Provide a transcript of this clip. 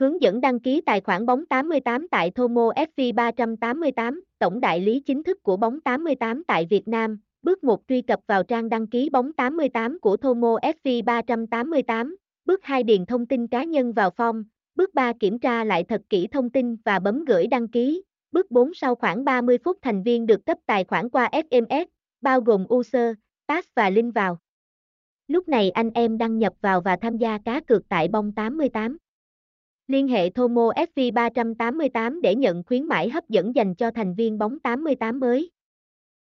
Hướng dẫn đăng ký tài khoản bóng 88 tại Thomo FV 388, tổng đại lý chính thức của bóng 88 tại Việt Nam. Bước 1 truy cập vào trang đăng ký bóng 88 của Thomo FV 388. Bước 2 điền thông tin cá nhân vào form. Bước 3 kiểm tra lại thật kỹ thông tin và bấm gửi đăng ký. Bước 4 sau khoảng 30 phút thành viên được cấp tài khoản qua SMS, bao gồm user, pass và link vào. Lúc này anh em đăng nhập vào và tham gia cá cược tại bong 88. Liên hệ Thomo FV 388 để nhận khuyến mãi hấp dẫn dành cho thành viên bóng 88 mới.